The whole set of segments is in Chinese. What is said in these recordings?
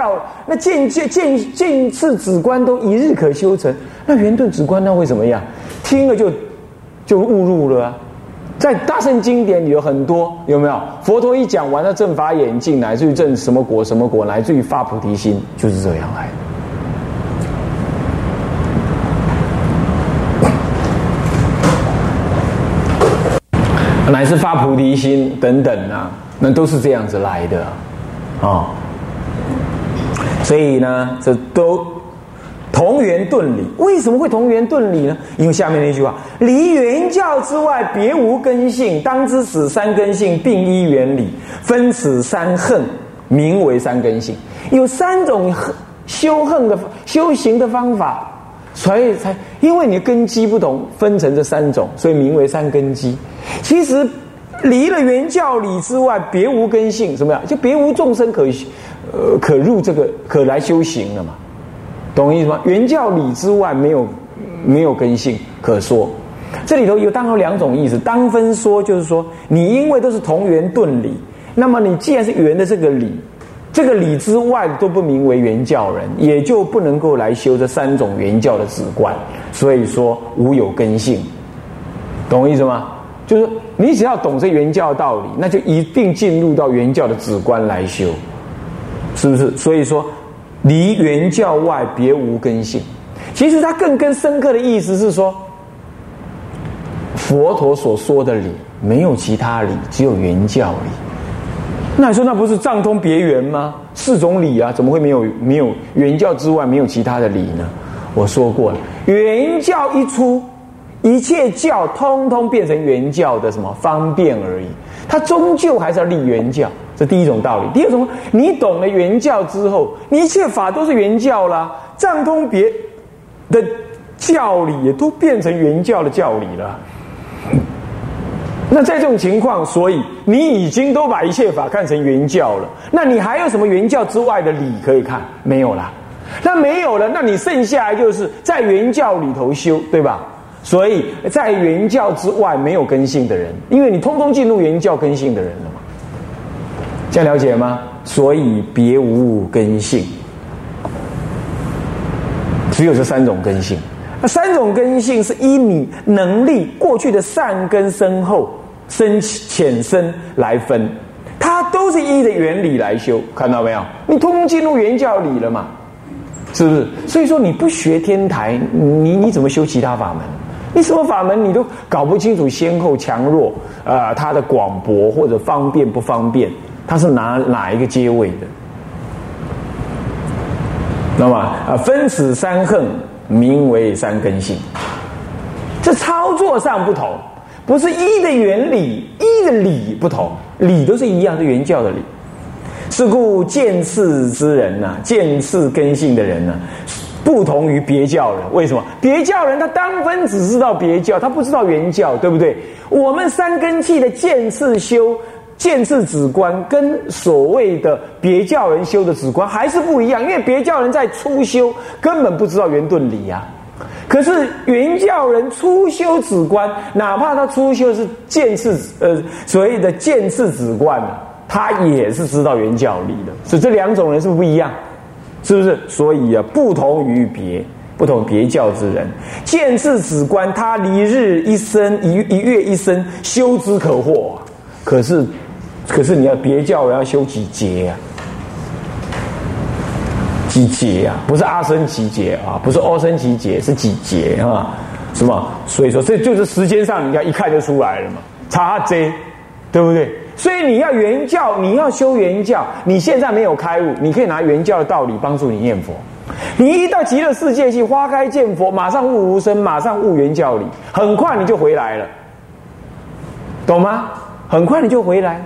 教，那见见见见次止观都一日可修成，那圆顿止观那会怎么样？听了就就误入了！在大圣经典里有很多，有没有？佛陀一讲完了正法眼镜，乃至于证什么果什么果，乃至于发菩提心，就是这样来的。乃是发菩提心等等啊，那都是这样子来的啊。所以呢，这都同源顿理。为什么会同源顿理呢？因为下面那句话：离原教之外，别无根性。当知此三根性并依原理，分此三恨，名为三根性。有三种修恨的修行的方法，所以才因为你的根基不同，分成这三种，所以名为三根基。其实离了原教理之外，别无根性，什么呀？就别无众生可呃可入这个可来修行了嘛？懂我意思吗？原教理之外没有没有根性可说。这里头有当有两种意思，当分说就是说，你因为都是同源顿理，那么你既然是圆的这个理，这个理之外都不名为原教人，也就不能够来修这三种原教的止观，所以说无有根性，懂我意思吗？就是你只要懂这原教道理，那就一定进入到原教的止观来修，是不是？所以说，离原教外别无根性。其实它更更深刻的意思是说，佛陀所说的理没有其他理，只有原教理。那你说那不是藏通别圆吗？四种理啊，怎么会没有没有原教之外没有其他的理呢？我说过了，原教一出。一切教通通变成原教的什么方便而已，它终究还是要立原教，这第一种道理。第二种，你懂了原教之后，你一切法都是原教啦，藏通别的教理也都变成原教的教理了。那在这种情况，所以你已经都把一切法看成原教了，那你还有什么原教之外的理可以看？没有了。那没有了，那你剩下来就是在原教里头修，对吧？所以在原教之外没有根性的人，因为你通通进入原教根性的人了，这样了解吗？所以别无根性，只有这三种根性。那三种根性是依你能力过去的善根深厚、深浅深来分，它都是依的原理来修，看到没有？你通通进入原教理了嘛，是不是？所以说你不学天台，你你怎么修其他法门？你什么法门你都搞不清楚先后强弱啊，它的广博或者方便不方便，它是哪哪一个阶位的？那么啊，分此三横，名为三根性。这操作上不同，不是一的原理，一的理不同，理都是一样，是原教的理。是故见次之人呐，见次根性的人呢？不同于别教人，为什么？别教人他当分只知道别教，他不知道原教，对不对？我们三根器的见次修、见次止观，跟所谓的别教人修的止观还是不一样，因为别教人在初修根本不知道圆顿理呀。可是原教人初修止观，哪怕他初修是见次呃所谓的见次止观他也是知道圆教理的，所以这两种人是不一样。是不是？所以啊，不同于别，不同别教之人，见智止观，他离日一生，一一月一生，修之可获。啊可是，可是你要别教我要修几节呀？几节啊？不是阿僧几节啊？不是欧僧几节，是几节啊？是吗？所以说，这就是时间上，你看一看就出来了嘛。差这，对不对？所以你要原教，你要修原教。你现在没有开悟，你可以拿原教的道理帮助你念佛。你一到极乐世界去，花开见佛，马上悟无生，马上悟原教理，很快你就回来了，懂吗？很快你就回来。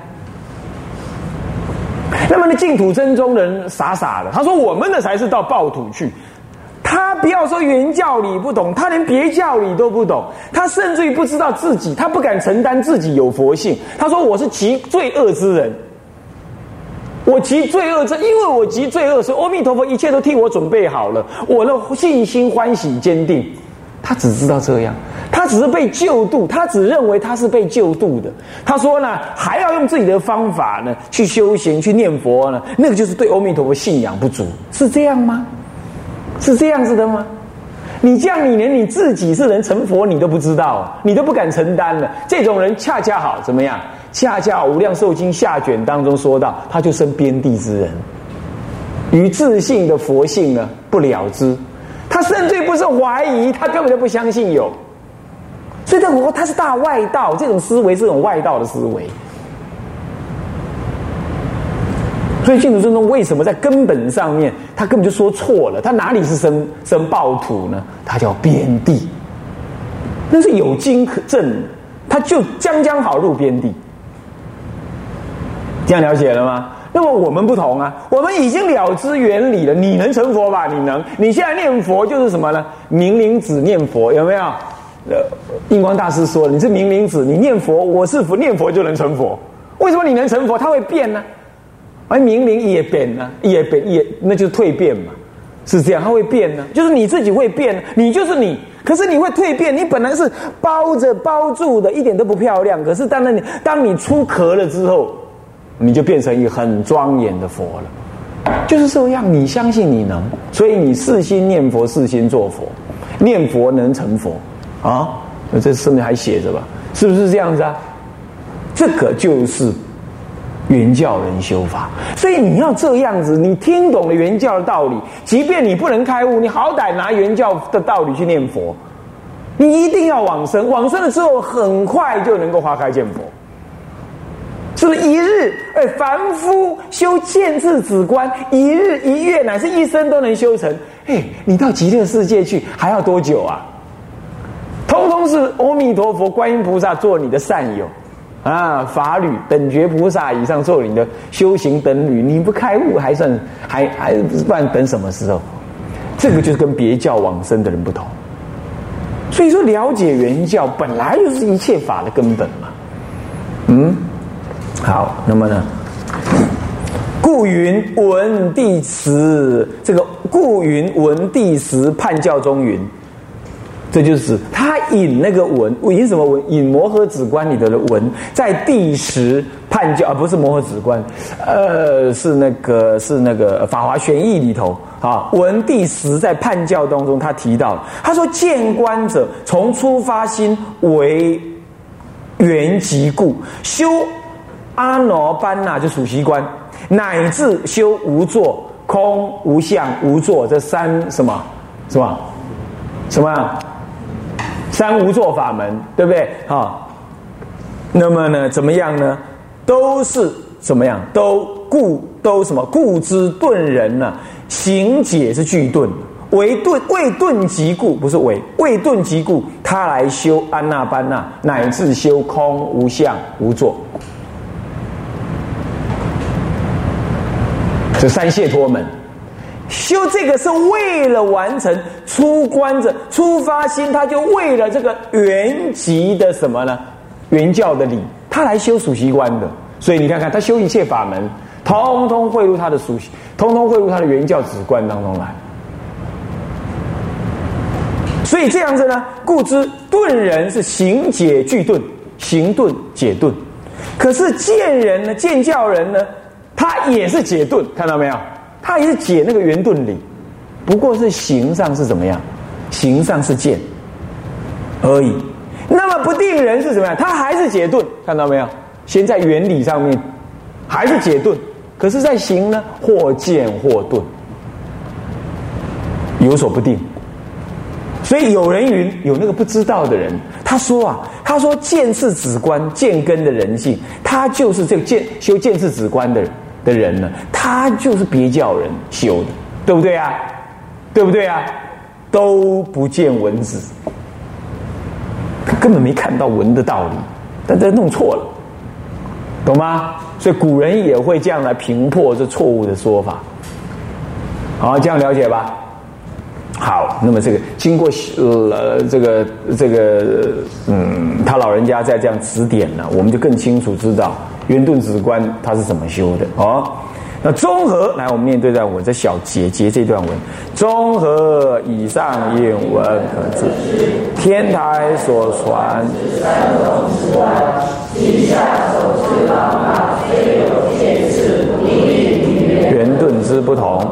那么那净土真宗人傻傻的，他说我们的才是到暴土去。他不要说原教理不懂，他连别教理都不懂，他甚至于不知道自己，他不敢承担自己有佛性。他说：“我是极罪恶之人，我极罪恶之，因为我极罪恶，是阿弥陀佛一切都替我准备好了，我的信心欢喜坚定，他只知道这样，他只是被救度，他只认为他是被救度的。他说呢，还要用自己的方法呢去修行、去念佛呢，那个就是对阿弥陀佛信仰不足，是这样吗？是这样子的吗？你这样，你连你自己是能成佛，你都不知道，你都不敢承担了。这种人恰恰好怎么样？恰恰《无量寿经》下卷当中说到，他就生边地之人，与自信的佛性呢不了之。他甚至不是怀疑，他根本就不相信有。所以在我他是大外道，这种思维是种外道的思维。所以净土真宗为什么在根本上面，他根本就说错了？他哪里是生生暴土呢？他叫边地，那是有经可证，他就将将好入边地。这样了解了吗？那么我们不同啊，我们已经了知原理了。你能成佛吧？你能？你现在念佛就是什么呢？明灵子念佛有没有？呃，印光大师说，你是明灵子，你念佛，我是佛，念佛就能成佛。为什么你能成佛？它会变呢？而明灵也变呢，也变也，那就是蜕变嘛，是这样，它会变呢，就是你自己会变，你就是你，可是你会蜕变，你本来是包着包住的，一点都不漂亮，可是当然你当你出壳了之后，你就变成一个很庄严的佛了，就是这样，你相信你能，所以你四心念佛，四心做佛，念佛能成佛。啊，这上面还写着吧，是不是这样子啊？这个就是。原教人修法，所以你要这样子，你听懂了原教的道理，即便你不能开悟，你好歹拿原教的道理去念佛，你一定要往生，往生了之后很快就能够花开见佛，是不是？一日，哎，凡夫修见智止观，一日一月乃是一生都能修成，哎，你到极乐世界去还要多久啊？通通是阿弥陀佛、观音菩萨做你的善友。啊，法侣等觉菩萨以上做你的修行等侣，你不开悟还算还还不然等什么时候？这个就是跟别教往生的人不同。所以说，了解原教本来就是一切法的根本嘛。嗯，好，那么呢？故云闻帝时，这个故云闻地词判教中云。这就是他引那个文，引什么文？引摩诃止观里的文，在第十判教，而不是摩诃止观，呃，是那个是那个法华玄义里头啊。文帝时在判教当中，他提到，他说见观者从出发心为缘即故，修阿罗班那就属习观，乃至修无作、空、无相、无作这三什么，是吧？什么？三无作法门，对不对？哈，那么呢，怎么样呢？都是怎么样？都故都什么？故知顿人呢？行解是具顿，为顿未顿即故，不是为为顿即故，他来修安那班那，乃至修空无相无作，这三解脱门。修这个是为了完成出关者出发心，他就为了这个原籍的什么呢？原教的理，他来修属习观的。所以你看看，他修一切法门，通通汇入他的属，通通汇入他的原教止观当中来。所以这样子呢，故知顿人是行解具顿，行顿解顿。可是见人呢，见教人呢，他也是解顿，看到没有？他也是解那个圆顿理，不过是形上是怎么样？形上是见而已。那么不定人是怎么样？他还是解顿，看到没有？先在原理上面还是解顿，可是，在行呢，或见或顿，有所不定。所以有人云，有那个不知道的人，他说啊，他说见是止观，见根的人性，他就是这个见修见是止观的人。的人呢，他就是别教人修的，对不对啊？对不对啊？都不见文字，他根本没看到文的道理，但这弄错了，懂吗？所以古人也会这样来评破这错误的说法。好，这样了解吧？好，那么这个经过呃这个这个嗯，他老人家在这样指点呢，我们就更清楚知道。圆顿止观他是怎么修的哦？那综合来，我们面对在我，这小结节这段文，综合以上愿文可知，天台所传三种之外，以下所知方法虽有见识不一，圆顿之不同，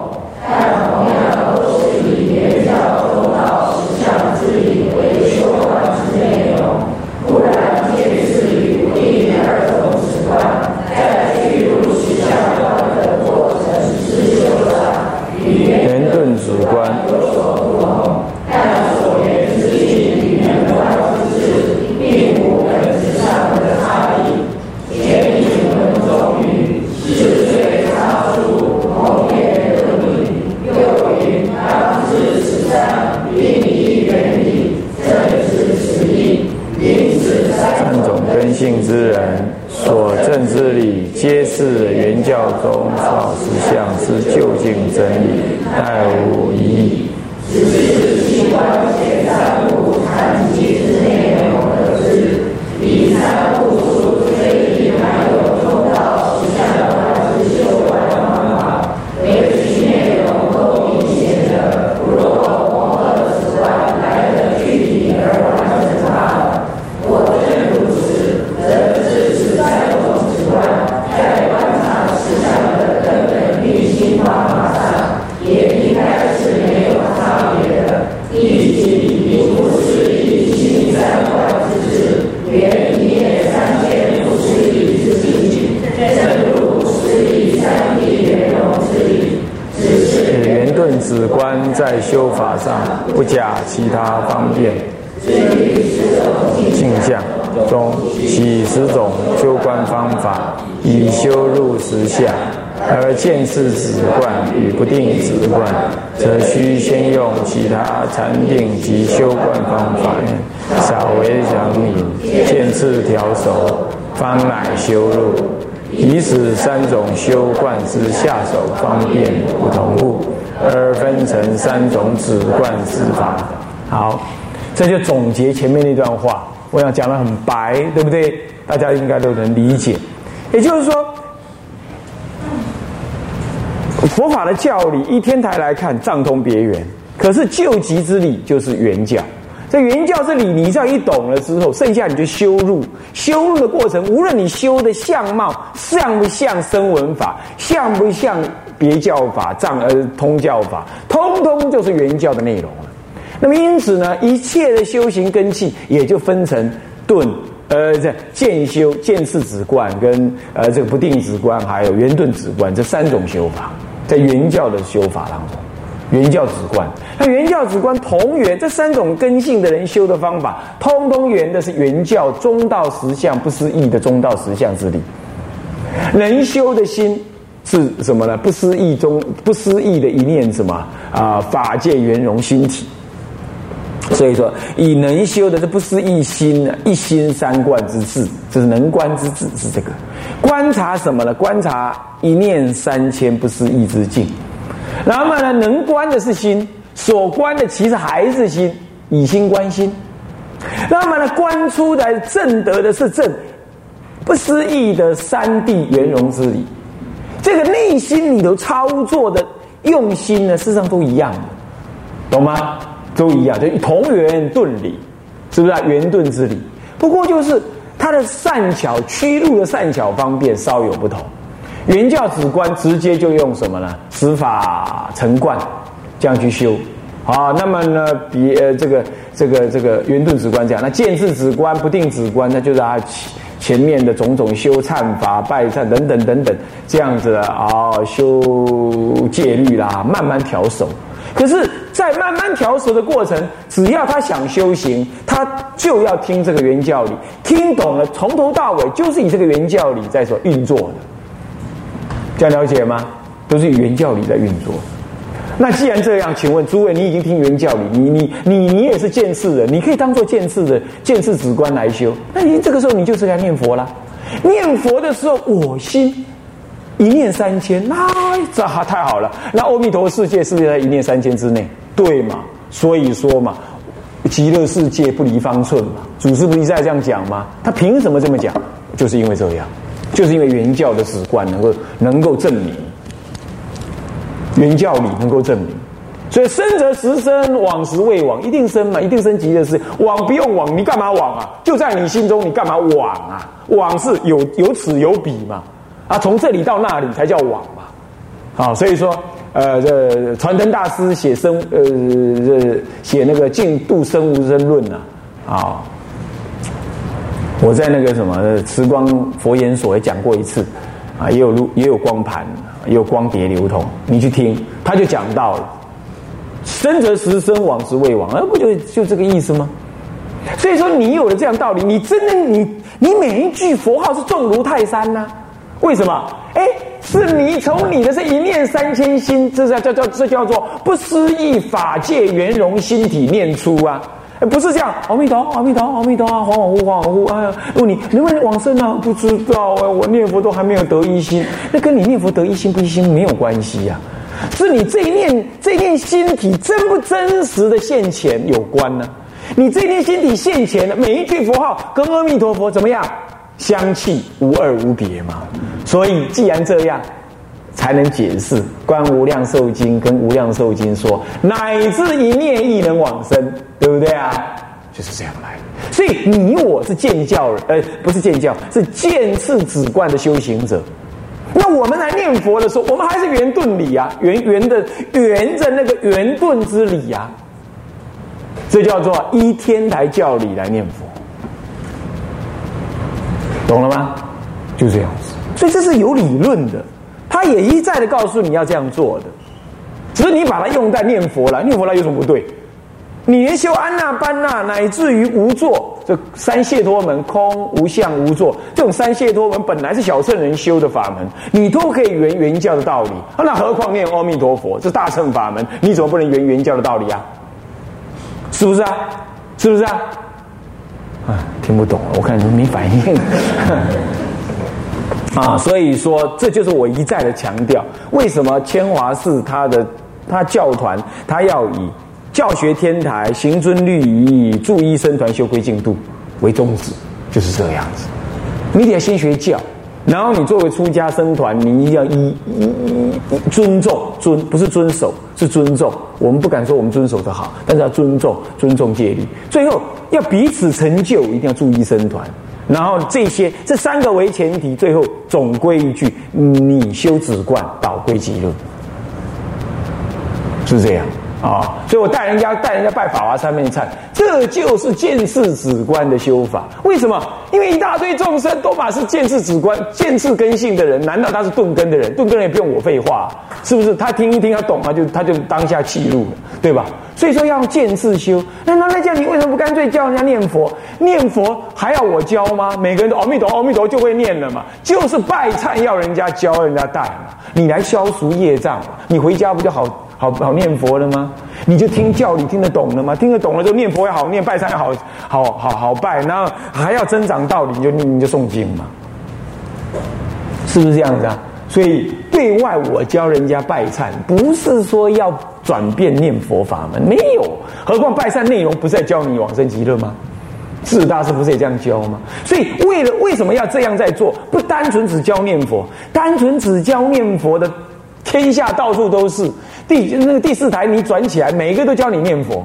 止观在修法上不假其他方便，镜像。中几十种修观方法，以修入实相；而见次止观与不定止观，则需先用其他禅定及修观方法，稍微讲引，见次调熟，方乃修入。以此三种修观之下手方便不同故，而分成三种止观之法。好，这就总结前面那段话。我想讲的很白，对不对？大家应该都能理解。也就是说，佛法的教理，依天台来看，藏通别圆。可是救急之理就是圆教。这原教这里，你只要一懂了之后，剩下你就修入。修入的过程，无论你修的相貌像不像声闻法，像不像别教法、藏呃通教法，通通就是原教的内容了。那么因此呢，一切的修行根器也就分成顿，呃，这渐修、渐次止观跟呃这个不定止观，还有圆顿止观这三种修法，在原教的修法当中，原教止观，那原教止观同源这三种根性的人修的方法，通通圆的是原教中道实相不思议的中道实相之理，人修的心是什么呢？不思议中不思议的一念什么啊？法界圆融心体。所以说，以能修的这不是一心呢，一心三观之智，这是能观之智，是这个观察什么呢？观察一念三千不思议之境。那么呢，能观的是心，所观的其实还是心，以心观心。那么呢，观出来正得的是正不思议的三谛圆融之理。这个内心里头操作的用心呢，事实上都一样的，懂吗？都一样，就同源顿理，是不是啊？圆顿之理，不过就是它的善巧驱入的善巧方便稍有不同。原教止观直接就用什么呢？十法成观这样去修啊。那么呢，比呃这个这个这个圆顿止观这样，那见智止观、不定止观，那就是啊前前面的种种修忏法、拜忏等等等等这样子啊，修戒律啦，慢慢调手。可是，在慢慢调熟的过程，只要他想修行，他就要听这个原教理，听懂了，从头到尾就是以这个原教理在所运作的。这样了解吗？都是以原教理在运作。那既然这样，请问诸位，你已经听原教理，你你你你也是见识人，你可以当做见识的见识止观来修。那你这个时候你就是来念佛了。念佛的时候，我心。一念三千，那这还太好了。那阿弥陀世界是不是在一念三千之内？对嘛？所以说嘛，极乐世界不离方寸嘛。祖师不是在这样讲吗？他凭什么这么讲？就是因为这样，就是因为原教的史观能够能够证明，原教理能够证明。所以生则时生，往时未往，一定生嘛，一定生极乐世界。往不用往，你干嘛往啊？就在你心中，你干嘛往啊？往是有有此有彼嘛，啊，从这里到那里才叫往嘛。好，所以说，呃，这传灯大师写生，呃，写那个《净度生无生论》呐，啊，我在那个什么慈光佛研所也讲过一次，啊，也有路也有光盘，也有光碟流通，你去听，他就讲到了。生则时生，往时未往，那不就就这个意思吗？所以说，你有了这样道理，你真的你你每一句佛号是重如泰山呐？为什么？哎，是你从你的这一念三千心，这叫叫叫这叫做不思议法界圆融心体念出啊！不是这样，阿弥陀，阿弥陀，阿弥陀啊，恍恍惚恍惚惚，哎，问你能不能往生啊？不知道啊，我念佛都还没有得一心，那跟你念佛得一心不一心没有关系呀。是你这一念这一念心体真不真实的现前有关呢？你这一念心体现前的每一句佛号跟阿弥陀佛怎么样相契无二无别嘛？所以既然这样，才能解释《观无量寿经》跟《无量寿经》说乃至一念亦能往生，对不对啊？就是这样来的。所以你我是见教人，呃，不是见教，是见次止观的修行者。那我们来念佛的时候，我们还是圆顿理啊，圆圆的圆着那个圆顿之理啊，这叫做依天台教理来念佛，懂了吗？就这样子，所以这是有理论的，他也一再的告诉你要这样做的，只是你把它用在念佛了，念佛了有什么不对？你连修安那般那，乃至于无作，这三解脱门空无相无作，这种三解脱门本来是小圣人修的法门，你都可以圆圆教的道理，那何况念阿弥陀佛，这大乘法门，你怎么不能圆圆教的道理啊？是不是啊？是不是啊？啊，听不懂，我看你没反应。啊，所以说这就是我一再的强调，为什么千华寺他的他教团他要以。教学天台行尊律仪助医生团修规进度为宗旨，就是这个样子。你得先学教，然后你作为出家僧团，你一定要依依尊重尊，不是遵守，是尊重。我们不敢说我们遵守的好，但是要尊重，尊重戒律。最后要彼此成就，一定要注意僧团。然后这些这三个为前提，最后总归一句：你修止观，导归极乐，是这样。啊，所以我带人家带人家拜法华三昧忏，这就是见次止观的修法。为什么？因为一大堆众生都把是见次止观、见次根性的人，难道他是顿根的人？顿根人也不用我废话，是不是？他听一听，他懂，他就他就当下记录了，对吧？所以说要见次修。那那那叫你为什么不干脆教人家念佛？念佛还要我教吗？每个人都阿弥陀阿弥陀就会念了嘛，就是拜忏要人家教人家带嘛，你来消除业障，你回家不就好？好好念佛了吗？你就听教理听得懂了吗？听得懂了就念佛也好念，拜忏也好好好好拜，然后还要增长道理，你就你就诵经嘛，是不是这样子啊？所以对外我教人家拜忏，不是说要转变念佛法门，没有。何况拜忏内容不是在教你往生极乐吗？智大师不是也这样教吗？所以为了为什么要这样在做？不单纯只教念佛，单纯只教念佛的。天下到处都是第那个第四台，你转起来，每一个都教你念佛。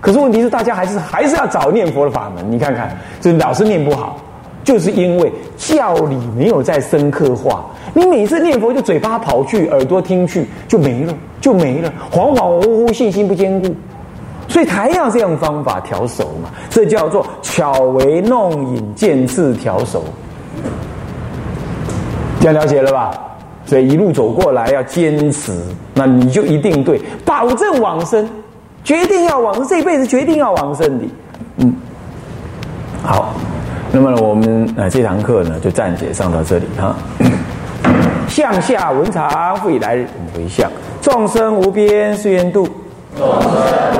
可是问题是，大家还是还是要找念佛的法门。你看看，这老是念不好，就是因为教理没有再深刻化。你每次念佛就嘴巴跑去，耳朵听去就没了，就没了，恍恍惚惚，信心不坚固。所以还要这样方法调手嘛？这叫做巧为弄引，见次调手。这样了解了吧？所以一路走过来要坚持，那你就一定对，保证往生，决定要往生，这一辈子决定要往生的。嗯，好，那么我们呃这堂课呢就暂且上到这里哈。向下文长未来回向，众生无边誓愿度，众生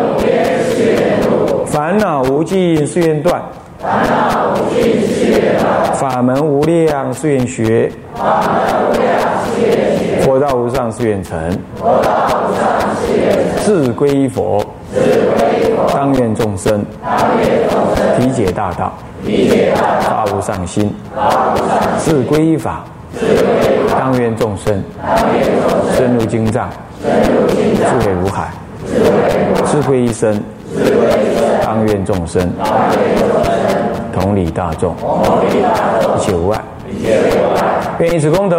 无边誓愿度，烦恼无尽誓愿断。烦恼无尽誓愿断，法门无量誓愿学，法门无量，佛道无上誓愿成，佛道无上誓愿成，自归佛，自归佛，当愿众生，当愿众生，理解大道，理解大道，发无上心，发无上心，自归依法，自归，当愿众生，当愿众生，深入经藏，智慧如海，智慧一生，当愿众生，同理大众，一切无碍。愿以此功德，